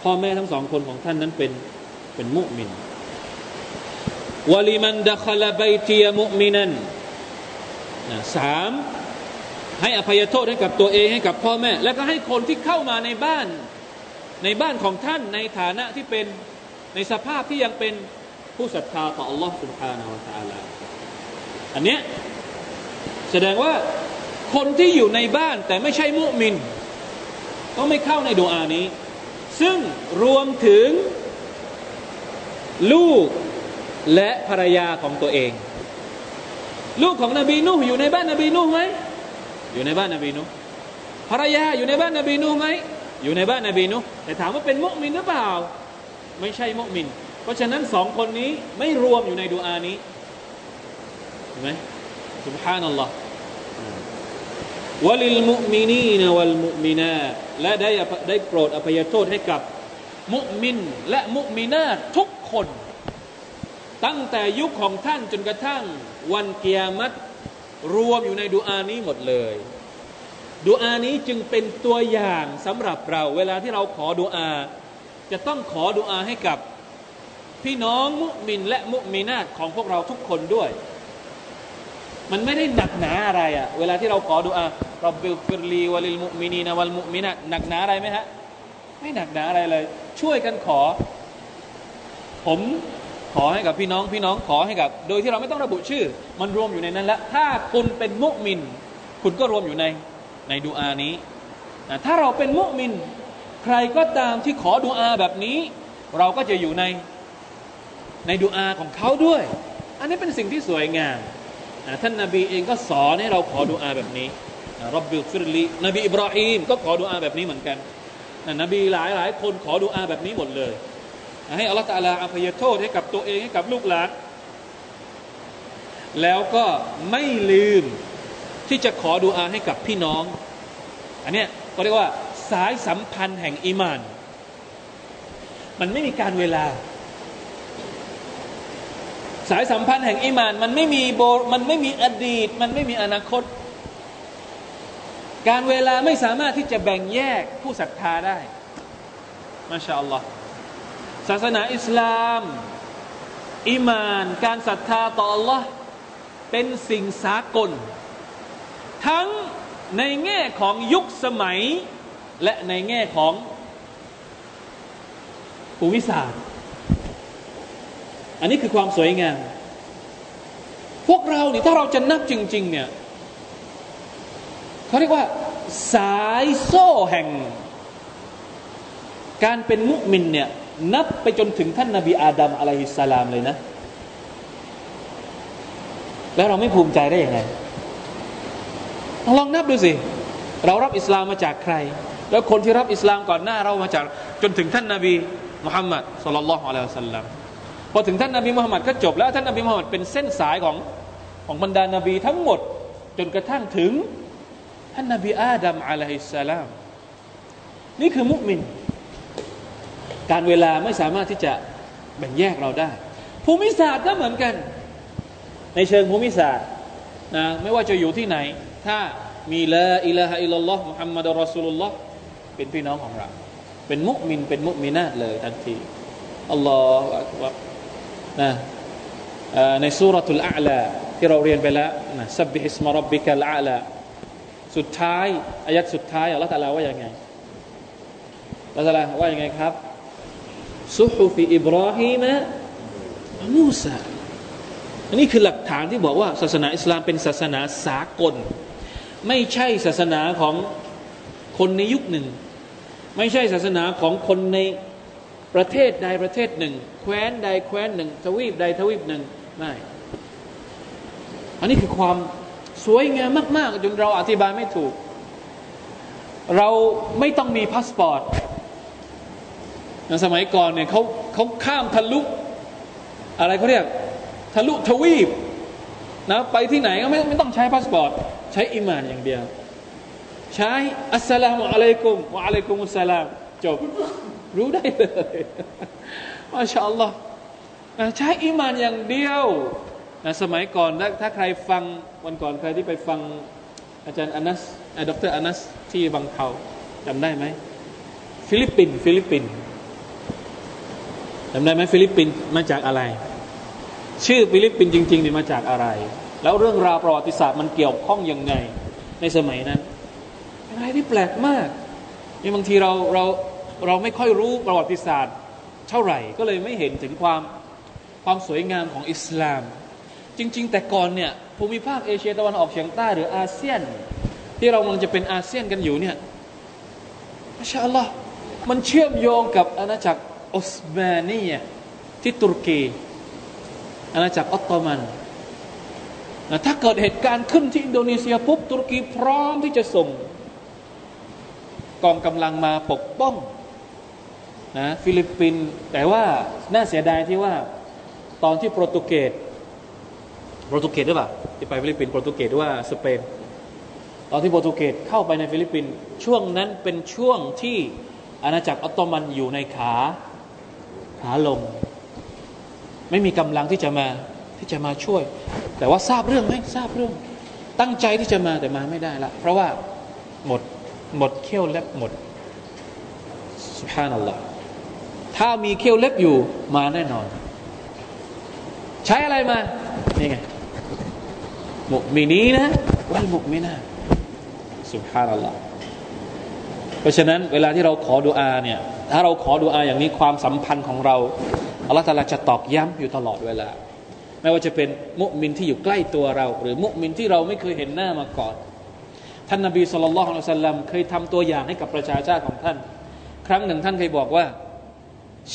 พ่อแม่ทั้งสองคนของท่านนั้นเป็นเป็นมุมินวลิมันดะคลาบตียมุมินันสาม ให้อภัยโทษให้กับตัวเองให้กับพ่อแม่ แล้วก็ให้คนที่เข้ามาในบ้านในบ้านของท่านในฐานะที่เป็นในสภาพที่ยังเป็นผู้ศรัทธาต่อ Allah سبحانه และ تعالى อันเนี้ยแสดงว่าคนที่อยู่ในบ้านแต่ไม่ใช่มุมินก็ไม่เข้าในดวอานี้ ซึ่งรวมถึง ลูกและภรรยาของตัวเอง ลูกของนบีนูอยู่ในบ้านนบีนูไหม อยู่ในบ้านนบีนุภรรยาอยู่ในบ้านนบีนุไหมอยู่ในบ้านนบีนุแต่ถามว่าเป็นมุมินหรือเปล่า ไม่ใช่มุมิน เพราะฉะนั้นสองคนนี้ไม่รวมอยู่ในดูอานี้ใช่ไหมสุบฮานัลลอฮ์วลิลมุมินีนวัลมุมินาและได้ได้โปรดอภัยโทษให้กับมุมินและมุมินาทุกคน ตั้งแต่ยุคของท่านจนกระทั่งวันเกียรติ รวมอยู่ในดูอานี้หมดเลยดูอานี้จึงเป็นตัวอย่างสำหรับเรา เวลาที่เราขอดูอา จะต้องขอดูอาให้กับพี่น้องมุมินและมุมินาตของพวกเราทุกคนด้วย มันไม่ได้หนักหนาอะไรอะเวลาที่เราขอดูอาเราบิลฟิรลีวะลิลมุมินีนวัลมุมินาตหนักหนาอะไรไหมฮะไม่หนักหนาอะไรเลย ช่วยกันขอ ผม ขอให้กับพี่น้องพี่น้องขอให้กับ โดยที่เราไม่ต้องระบุชื่อ มันรวมอยู่ในนั้นแล้วถ้าคุณเป็นมุมิน คุณก็รวมอยู่ในในดูอานี้ถ้าเราเป็นมุมิน ใครก็ตามที่ขอดูอาแบบนี้ เราก็จะอยู่ในในดุอาของเขาด้วย อันนี้เป็นสิ่งที่สวยงามท่านนบีเองก็สอนให้เราขอดุอาแบบนี้รับบิลฟิรลีนบีอิบราฮิมก็ขอดุอาแบบนี้เหมือนกันนะนบีหลายหลายคนขอดูอาแบบนี้หมดเลย ให้อัลลอฮฺตาลาอภัยโทษให้กับตัวเองให้กับลูกหลาน แล้วก็ไม่ลืมที่จะขอดูอาให้กับพี่น้อง อันเนี้ยก็เรียกว่าสายสัมพันธ์แห่งอีมาน มันไม่มีการเวลา สายสัมพันธ์แห่งอีมาน มันไม่มีโบมันไม่มีอดีต มันไม่มีอนาคต การเวลาไม่สามารถที่จะแบ่งแยกผู้ศรัทธาได้มาชาอัลลอฮ์ ศาสนาอิสลาม อิมาน การศรัทธาต่อ Allah เป็นสิ่งสากล ทั้งในแง่ของยุคสมัย และในแง่ของภูมิศาสตร์ อันนี้คือความสวยงาม พวกเราเนี่ถ้าเราจะนับจริง ๆ เนี่ยเขาเรียกว่า สายโซ่แห่ง การเป็นมุมินเนี่ย นับไปจนถึงท่านนาบีอาดัมอะลัยฮิสสลามเลยนะ แล้วเราไม่ภูมิใจได้ยังไงลองนับดูสิ เรารับอิสลามมาจากใคร แล้วคนที่รับอิสลามก่อนหน้าเรามาจากจนถึงท่านนาบีมุฮัมมัดสุลลัลลอฮุอะลัยฮิสัลลัมพอถึงท่านนาบีมุฮัมมัดก็จบแล้วท่านนาบีมุฮัมมัดเป็นเส้นสายของของบรรดานาบีทั้งหมด จนกระทั่งถึงท่านนาบีอาดัมอะลัยฮิสสลามนี่คือมุสลิม การเวลาไม่สามารถที่จะแบ่งแยกเราได้ ภูมิศาสตร์ก็เหมือนกัน ในเชิงภูมิศาสตร์นะไม่ว่าจะอยู่ที่ไหน ถ้ามีلا إله إلا الله محمد رسول الله เป็นพี่น้องของเรา เป็นมุมินเป็นมุมินาตเลยทันทีالله أكبر นะใน سورة الأعلى ที่เราเรียนไปแล้วนะสับบิฮิสมารับบิกัลอาลาสุดท้ายอายัดสุดท้ายอัลลอฮฺตะลาว่าอย่างไงอัลลอฮฺตะลาว่าอย่างไงครับ ซุฮุฟิอิบราฮิมะมูซาอันนี้คือหลักฐานที่บอกว่า ศาสนาอิสลามเป็นศาสนาสากล ไม่ใช่ศาสนาของคนในยุคหนึ่ง ไม่ใช่ศาสนาของคนในประเทศใดประเทศหนึ่ง แคว้นใดแคว้นหนึ่ง ทวีปใดทวีปหนึ่งไม่อันนี้คือความสวยงามมาก ๆ จนเราอธิบายไม่ถูก เราไม่ต้องมีพาสปอร์ต ในสมัยก่อนเนี่ยเขาเขาข้ามทะลุอะไรเขาเรียกทะลุทวีปนะไปที่ไหนก็ไม่ไม่ต้องใช้พาสปอร์ตใช้อิมานอย่างเดียว ใช้السلام عليكم وعليكم السلام จบรู้ได้เลยما شاء الله ใช้อิมานอย่างเดียวนะสมัยก่อนถ้าใครฟังวันก่อนใครที่ไปฟังอาจารย์อานัสดร.อานัสที่บางเทาจำได้ไหม ฟิลิปปินฟิลิปปิน จำได้ไหมฟิลิปปินมาจากอะไร ชื่อฟิลิปปินส์จริงๆเนี่ยมาจากอะไร แล้วเรื่องราวประวัติศาสตร์มันเกี่ยวข้องยังไง ในสมัยนั้นอะไรที่แปลกมากนี่บางทีเราเราเราไม่ค่อยรู้ประวัติศาสตร์เท่าไหร่ ก็เลยไม่เห็นถึงความความสวยงามของอิสลาม จริง ๆ แต่ก่อนเนี่ยภูมิภาคเอเชียตะวันออกเฉียงใต้หรืออาเซียน ที่เรากำลังจะเป็นอาเซียนกันอยู่เนี่ยมาชาอัลลอฮ์มันเชื่อมโยงกับอาณาจักร ออสมานียที่ตุรกีอาณาจักรออตโตมันนะถ้าเกิดเหตุการณ์ขึ้นที่อินโดนีเซียปุ๊บตุรกีพร้อมที่จะส่ง กองกำลังมาปกป้องนะฟิลิปปินส์แต่ว่าน่าเสียดายที่ว่าตอนที่โปรตุเกสโปรตุเกสหรือเปล่าที่ไปฟิลิปปินส์โปรตุเกสหรือว่าสเปนตอนที่โปรตุเกสเข้าไปในฟิลิปปินส์ช่วงนั้นเป็นช่วงที่อาณาจักรออตโตมันอยู่ในขา ขาลง ไม่มีกำลังที่จะมาที่จะมาช่วย แต่ว่าทราบเรื่องไหมทราบเรื่อง ตั้งใจที่จะมาแต่มาไม่ได้ละเพราะว่าหมดหมดเขี้ยวเล็บหมดสุภานัลลอฮ์ถ้ามีเขี้ยวเล็บอยู่มาแน่นอน ใช้อะไรมานี่ไงมุมินีนะวัลมุมินาสุภานัลลอฮ์เพราะฉะนั้นเวลาที่เราขอดุอาเนี่ย ถ้าเราขอดุอาอย่างนี้ความสัมพันธ์ของเราอัลลอฮฺตาลาจะตอกย้ำอยู่ตลอดเวลา ไม่ว่าจะเป็นมุมินที่อยู่ใกล้ตัวเรา หรือมุมินที่เราไม่เคยเห็นหน้ามาก่อน ท่านนบีสุลต่านละฮ์อัลลัมเคยทำตัวอย่างให้กับประชาชาติของท่าน ครั้งหนึ่งท่านเคยบอกว่า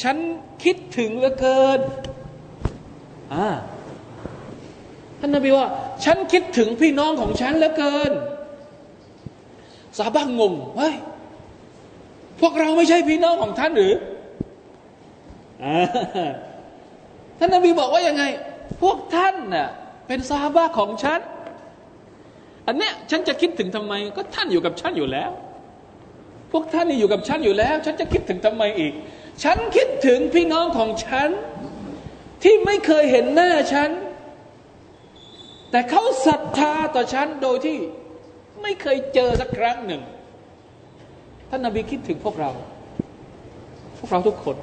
ฉันคิดถึงเหลือเกินอ่าท่านนบีว่า ฉันคิดถึงพี่น้องของฉันเหลือเกินซาบ้างงงเฮ้ย พวกเราไม่ใช่พี่น้องของท่านหรือท่านนบีบอกว่ายังไง พวกท่านน่ะเป็นซาบะของฉัน อันเนี้ยฉันจะคิดถึงทำไม ก็ท่านอยู่กับฉันอยู่แล้ว พวกท่านนี่อยู่กับฉันอยู่แล้ว ฉันจะคิดถึงทำไมอีก ฉันคิดถึงพี่น้องของฉัน ที่ไม่เคยเห็นหน้าฉัน แต่เขาศรัทธาต่อฉันโดยที่ไม่เคยเจอสักครั้งหนึ่ง ท่านนาบีคิดถึงพวกเรา พวกเราทุกคน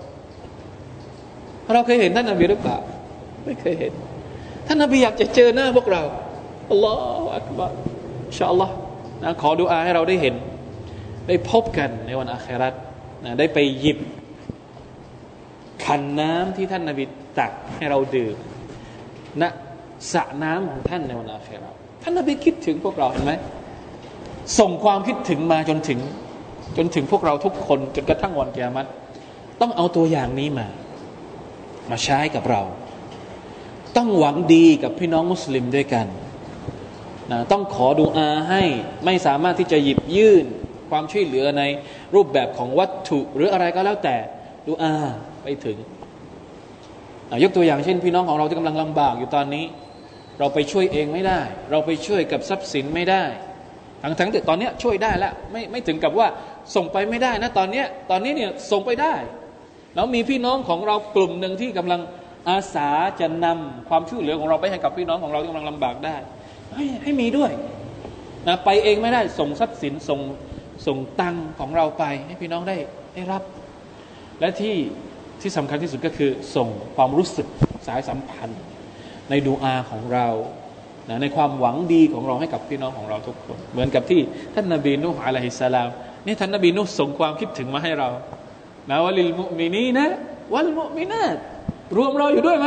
เราเคยเห็นท่านนาบีหรือเปล่า ไม่เคยเห็น ท่านนาบีอยากจะเจอหน้าพวกเราอัลลอฮฺอักบารชาอัลลอฮ์นะขอดุอาให้เราได้เห็น ได้พบกันในวันอาคราตนะได้ไปหยิบ ขันน้ำที่ท่านนาบีตักให้เราดื่มณสระน้ำของท่านในวันอาคราตท่านนาบีคิดถึงพวกเราเห็นไหมส่งความคิดถึงมาจนถึง จนถึงพวกเราทุกคนจนกระทั่งวันเกียรติต้องเอาตัวอย่างนี้มา มาใช้กับเรา ต้องหวังดีกับพี่น้องมุสลิมด้วยกันนะต้องขอดูอาให้ไม่สามารถที่จะหยิบยื่นความช่วยเหลือในรูปแบบของวัตถุหรืออะไรก็แล้วแต่ดูอาไปถึงยกตัวอย่างเช่น พี่น้องของเราที่กำลังลำบากอยู่ตอนนี้ เราไปช่วยเองไม่ได้ เราไปช่วยกับทรัพย์สินไม่ได้ ทั้งทั้งแต่ตอนนี้ช่วยได้แล้วไม่ไม่ถึงกับว่า ส่งไปไม่ได้นะตอนนี้ตอนนี้เนี่ยส่งไปได้ แล้วมีพี่น้องของเรากลุ่มหนึ่งที่กำลังอาสาจะนำความช่วยเหลือของเราไปให้กับพี่น้องของเราที่กำลังลำบากได้ให้ให้มีด้วยนะไปเองไม่ได้ส่งทรัพย์สินส่งส่งตังของเราไป ให้พี่น้องได้ได้รับ และที่ที่สำคัญที่สุดก็คือส่งความรู้สึกสายสัมพันธ์ ในดูอาของเรา นะในความหวังดีของเราให้กับพี่น้องของเราทุกคน เหมือนกับที่ท่านนาบีนุฮ์อะลัยฮิสสลามนี่ท่านนาบีนุฮ์ส่งความคิดถึงมาให้เรานะวะลิลมุมินีนะวัลมุมินาตรวมเราอยู่ด้วยไหม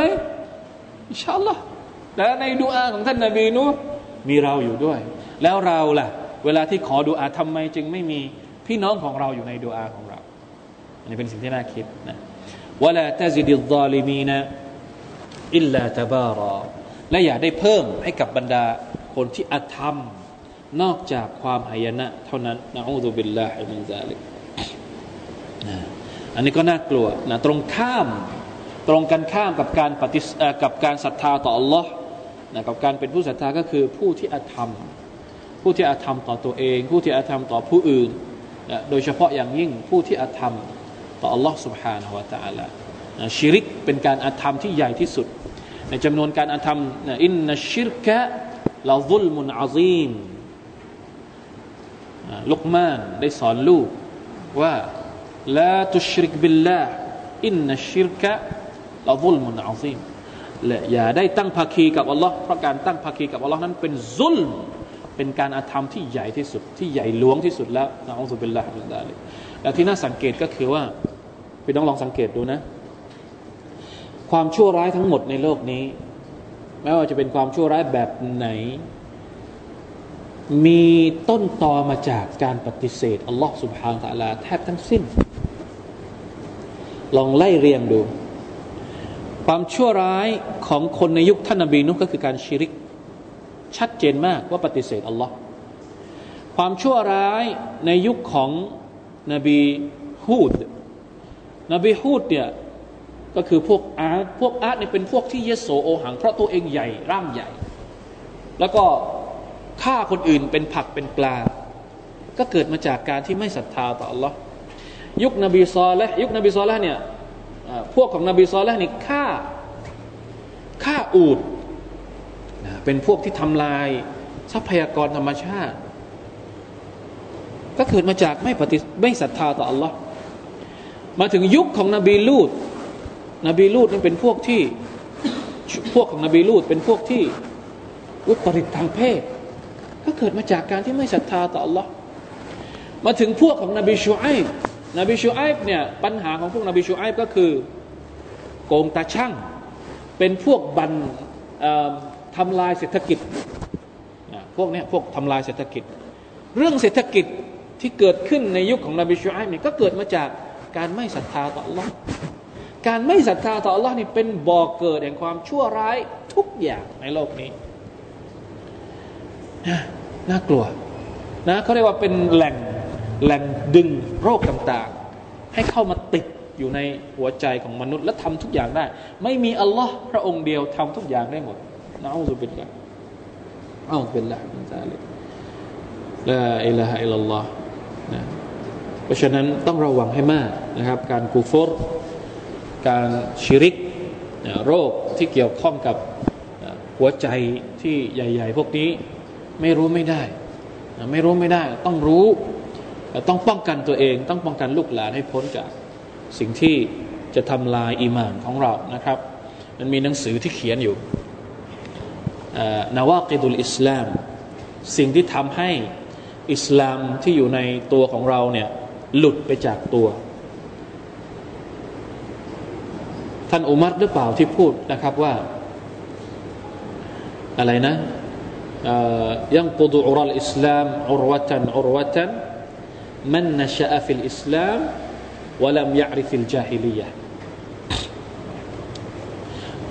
อินชาอัลลอฮ์และในดูอาของท่านนาบีนุฮ์มีเราอยู่ด้วย แล้วเราล่ะ เวลาที่ขอดูอาทำไมจึงไม่มีพี่น้องของเราอยู่ในดูอาของเราอันนี้เป็นสิ่งที่น่าคิดนะولا تزد الظالمين إلا تبارا และอย่าได้เพิ่มให้กับบรรดาคนที่อธรรม นอกจากความหายนะเท่านั้นنعوذ بالله من ذلك อันนี้ก็น่ากลัวนะตรงข้ามตรงกันข้ามกับการปฏิกับการศรัทธาต่อ อัลลอฮฺ นะกับการเป็นผู้ศรัทธาก็คือผู้ที่อธรรม ผู้ที่อธรรมต่อตัวเอง ผู้ที่อธรรมต่อผู้อื่นนะโดยเฉพาะอย่างยิ่งผู้ที่อธรรมต่อ Allah subhanahu wa ta'ala นะชิริกเป็นการอธรรมที่ใหญ่ที่สุด ในจำนวนการอาธรรมอินนัชชิรกะลาซุลมุนอาซีมลุกมานได้สอนลูกว่าลาตุชริกบิลลาอินนัชชิรกะลาซุลมุนอาซีมและอย่าได้ตั้งภาคีกับอัลลอฮ์เพราะการตั้งภาคีกับอัลลอฮ์นั้นเป็นซุลเป็นการอาธรรมที่ใหญ่ที่สุด ที่ใหญ่หลวงที่สุดแล้วนะอัลลอฮฺบิลลาฮิมินดาลิและที่น่าสังเกตก็คือว่าพี่ต้องลองสังเกตดูนะ ความชั่วร้ายทั้งหมดในโลกนี้ ไม่ว่าจะเป็นความชั่วร้ายแบบไหน มีต้นตอมาจากการปฏิเสธอัลลอฮ์สุบฮานตะลาแทบทั้งสิ้น ลองไล่เรียงดู ความชั่วร้ายของคนในยุคท่านนบีนุก็คือการชิริก ชัดเจนมากว่าปฏิเสธอัลลอฮ์ความชั่วร้ายในยุคของนบีฮูด นบีฮูดเนี่ย ก็คือพวกอาร์ตพวกอาร์ตเนี่ยเป็นพวกที่เยโสโอหัง เพราะตัวเองใหญ่ร่างใหญ่ แล้วก็ฆ่าคนอื่นเป็นผักเป็นปลา ก็เกิดมาจากการที่ไม่ศรัทธาต่อ Allah ยุคนบีซอและยุคนบีซอและเนี่ยพวกของนบีซอและนี่ฆ่าฆ่าอูดเป็นพวกที่ทำลายทรัพยากรธรรมชาติ ก็เกิดมาจากไม่ปฏิไม่ศรัทธาต่อ Allah มาถึงยุคของนบีลูด นบีลูดนี่เป็นพวกที่ พวกของนบีลูดเป็นพวกที่วิปริตทางเพศ ก็เกิดมาจากการที่ไม่ศรัทธาต่อ Allah มาถึงพวกของนบีชูไอบนบีชูไอบเนี่ยปัญหาของพวกนบีชูไอบก็คือโกงตาช่าง เป็นพวกบันทำลายเศรษฐกิจพวกนี้พวกทำลายเศรษฐกิจ เรื่องเศรษฐกิจที่เกิดขึ้นในยุคของนบีชูไอบเนี่ยก็เกิดมาจากการไม่ศรัทธาต่อ Allah การไม่ศรัทธาต่อ Allah นี่เป็นบ่อกเกิดแห่งความชั่วร้ายทุกอย่างในโลกนี้น่ากลัวนะเขาเรียกว่าเป็นแหล่งแหล่งดึงโรคต่างๆ ให้เข้ามาติดอยู่ในหัวใจของมนุษย์ และทำทุกอย่างได้ ไม่มีอัลลอฮ์พระองค์เดียวทำทุกอย่างได้หมดนะอัลลอฮฺเป็นละอัลลอฮฺเป็นละมินซาลิลาอิลาฮะอิลลัลลอฮ์นะเพราะฉะนั้นต้องระวังให้มากนะครับ การกูฟร การชิริกโรคที่เกี่ยวข้องกับหัวใจที่ใหญ่ ๆ พวกนี้ไม่รู้ไม่ได้ ไม่รู้ไม่ได้ ต้องรู้ต้องป้องกันตัวเอง ต้องป้องกันลูกหลานให้พ้นจากสิ่งที่จะทำลายอีมานของเรานะครับ มันมีหนังสือที่เขียนอยู่นาวากิดุลอิสลาม สิ่งที่ทำให้อิสลามที่อยู่ในตัวของเราเนี่ยหลุดไปจากตัว ท่านอุมัรหรือเปล่าที่พูดนะครับว่า อะไรนะينقض عرى الإسلام عروة عروة من نشأ في الإسلام ولم يعرف الجاهلية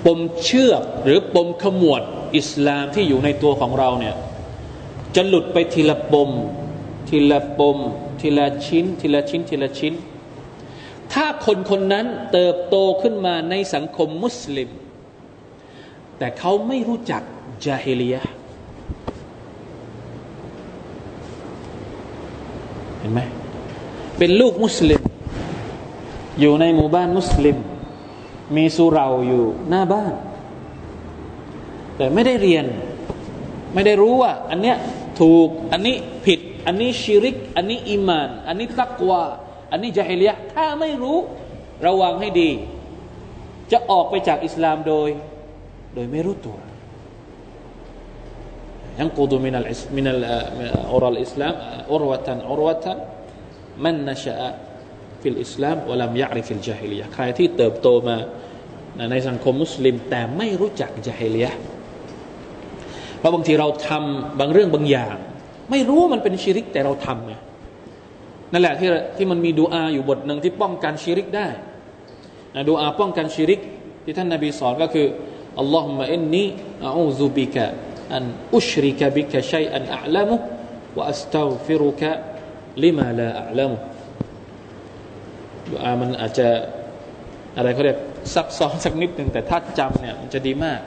ปมเชือกหรือปมขมวดอิสลามที่อยู่ในตัวของเราเนี่ยจะหลุดไปทีละปม ทีละปม ทีละชิ้น ทีละชิ้นทีละชิ้น ถ้าคนคนนั้นเติบโตขึ้นมาในสังคมมุสลิม แต่เขาไม่รู้จักจาฮิลียะเห็นไหมเป็นลูกมุสลิม อยู่ในหมู่บ้านมุสลิม มีสุราอยู่หน้าบ้าน แต่ไม่ได้เรียน ไม่ได้รู้ว่า อันเนี้ยถูกอันนี้ผิด อันนี้ชิริก อันนี้อิมาน อันนี้ตักวา อันนี้จาฮิเลียถ้าไม่รู้ระวังให้ดี จะออกไปจากอิสลามโดย โดยไม่รู้ตัวينقض من من عرى الإسلام عروة عروة من نشأ في الإسلام ولم يعرف الجاهلية ใครที่เติบโตมาในสังคมมุสลิมแต่ไม่รู้จักจาฮิลียะเพราะบางทีเราทำบางเรื่องบางอย่าง ไม่รู้ว่ามันเป็นชิริกแต่เราทำไง นั่นแหละที่ที่มันมีดูอาอยู่บทหนึ่งที่ป้องกันชิริกได้นะดูอาป้องกันชิริก ที่ท่านนาบีสอนก็คืออัลลอฮุมะอินนีอาอูซุบิกะอันอุชริกะบิกะชัยอันอัลลมุวะอัสตัฆฟิรุกะลิมาลาอัลลมุดูอามันอาจจะอะไรเขาเรียกซับซ้อนสักนิดหนึ่งแต่ถ้าจำเนี่ยมันจะดีมาก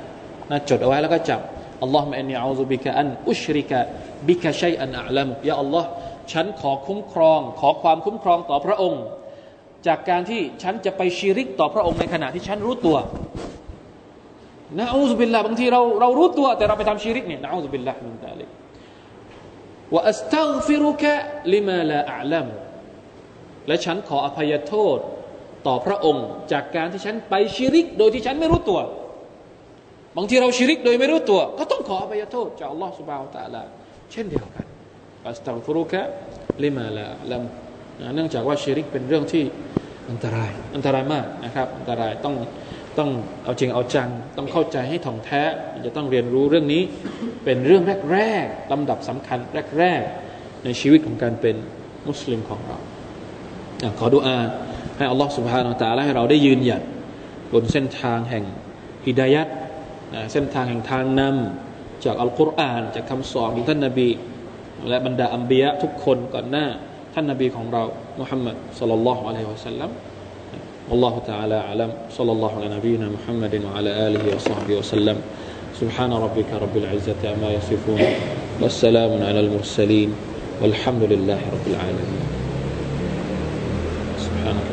นะจดเอาไว้แล้วก็จำاللهم إني أعوذ بك أن أشرك بك شيئا أعلم يا الله ฉันขอคุ้มครอง ขอความคุ้มครองต่อพระองค์ จากการที่ฉันจะไปชีริกต่อพระองค์ในขณะที่ฉันรู้ตัวนะأعوذ بالله บางทีเราเรารู้ตัวแต่เราไปทำชีริกเนี่ยนะ أعوذ بالله من ذلك وأستغفرك لما لا أعلمและฉันขออภัยโทษต่อพระองค์ จากการที่ฉันไปชิริก โดยที่ฉันไม่รู้ตัว บางทีเราชิริกโดยไม่รู้ตัว ก็ต้องขออภัยโทษจากอัลลอฮฺสุบฮาวตะลาเช่นเดียวกัน อัสตัฆฟิรุกะลิมาลาอัลลัมเนื่องจากว่าชิริกเป็นเรื่องที่อันตราย อันตรายมากนะครับ อันตรายต้องต้องเอาจริงเอาจัง ต้องเข้าใจให้ถ่องแท้ จะต้องเรียนรู้เรื่องนี้เป็นเรื่องแรกๆลำดับสำคัญแรกๆ ในชีวิตของการเป็นมุสลิมของเราขอดุอาให้อัลลอฮฺสุบฮานาอัลลอฮฺให้เราได้ยืนหยัดบนเส้นทางแห่งฮิดายัดนะเส้นทางแห่งทางนำจากอัลกุรอาน จากคำสอนของท่านนาบี และบรรดาอัมบียะทุกคนก่อนหน้าท่านนาบีของเรามุฮัมมัดสัลลัลลอฮุอะลัยฮิวะสัลลัม والله تعالى أعلم صلى الله على نبينا محمد وعلى آله وصحبه وسلم سبحان ربك رب العزة عما يصفون والسلام على المرسلين والحمد لله رب العالمين سبحانك